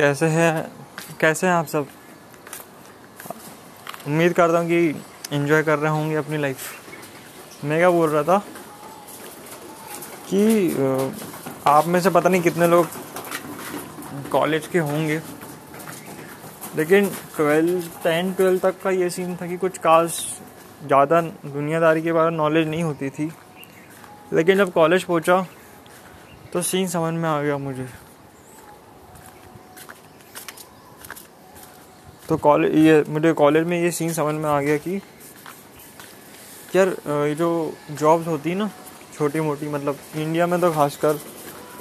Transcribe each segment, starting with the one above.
कैसे हैं? कैसे हैं आप सब? उम्मीद करता हूँ कि इन्जॉय कर रहे होंगे अपनी लाइफ मैं क्या बोल रहा था? कि आप में से पता नहीं कितने लोग कॉलेज के होंगे। लेकिन ट्वेल्थ टेन ट्वेल्थ तक का ये सीन था कि कुछ खास ज़्यादा दुनियादारी के बारे में नॉलेज नहीं होती थी। लेकिन जब कॉलेज पहुँचा तो सीन समझ में आ गया मुझे। तो कॉलेज ये मुझे कॉलेज में ये सीन समझ में आ गया कि यार ये जो जॉब्स होती ना छोटी मोटी मतलब इंडिया में तो खासकर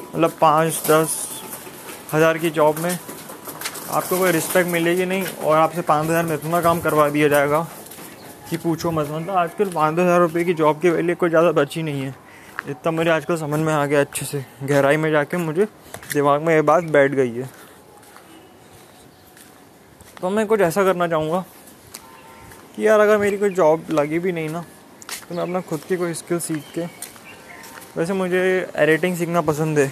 मतलब पाँच, दस हज़ार की जॉब में आपको कोई रिस्पेक्ट मिलेगी नहीं और आपसे पाँच हज़ार में इतना काम करवा दिया जाएगा कि पूछो मत। मतलब आजकल पाँच दस हज़ार रुपये की जॉब की वैल्यू कोई ज़्यादा बची नहीं है। इतना मुझे आजकल समझ में आ गया अच्छे से। गहराई में जाके मुझे दिमाग में ये बात बैठ गई है। तो मैं कुछ ऐसा करना चाहूँगा कि यार अगर मेरी कोई जॉब लगी भी नहीं ना तो मैं अपना खुद की कोई स्किल सीख के, वैसे मुझे एडिटिंग सीखना पसंद है,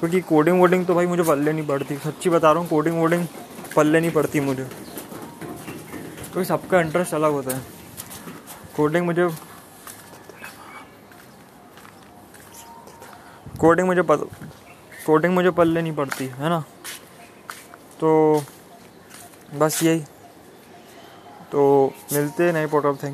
क्योंकि कोडिंग वोडिंग तो भाई मुझे पल्ले नहीं पड़ती। सच्ची बता रहा हूँ कोडिंग वोडिंग पल्ले नहीं पड़ती मुझे। क्योंकि सबका इंटरेस्ट अलग होता है। कोडिंग मुझे कोडिंग मुझे पता कोडिंग मुझे पल्ले नहीं पड़ती, है ना? तो बस यही। तो मिलते नए पोर्टल थैंक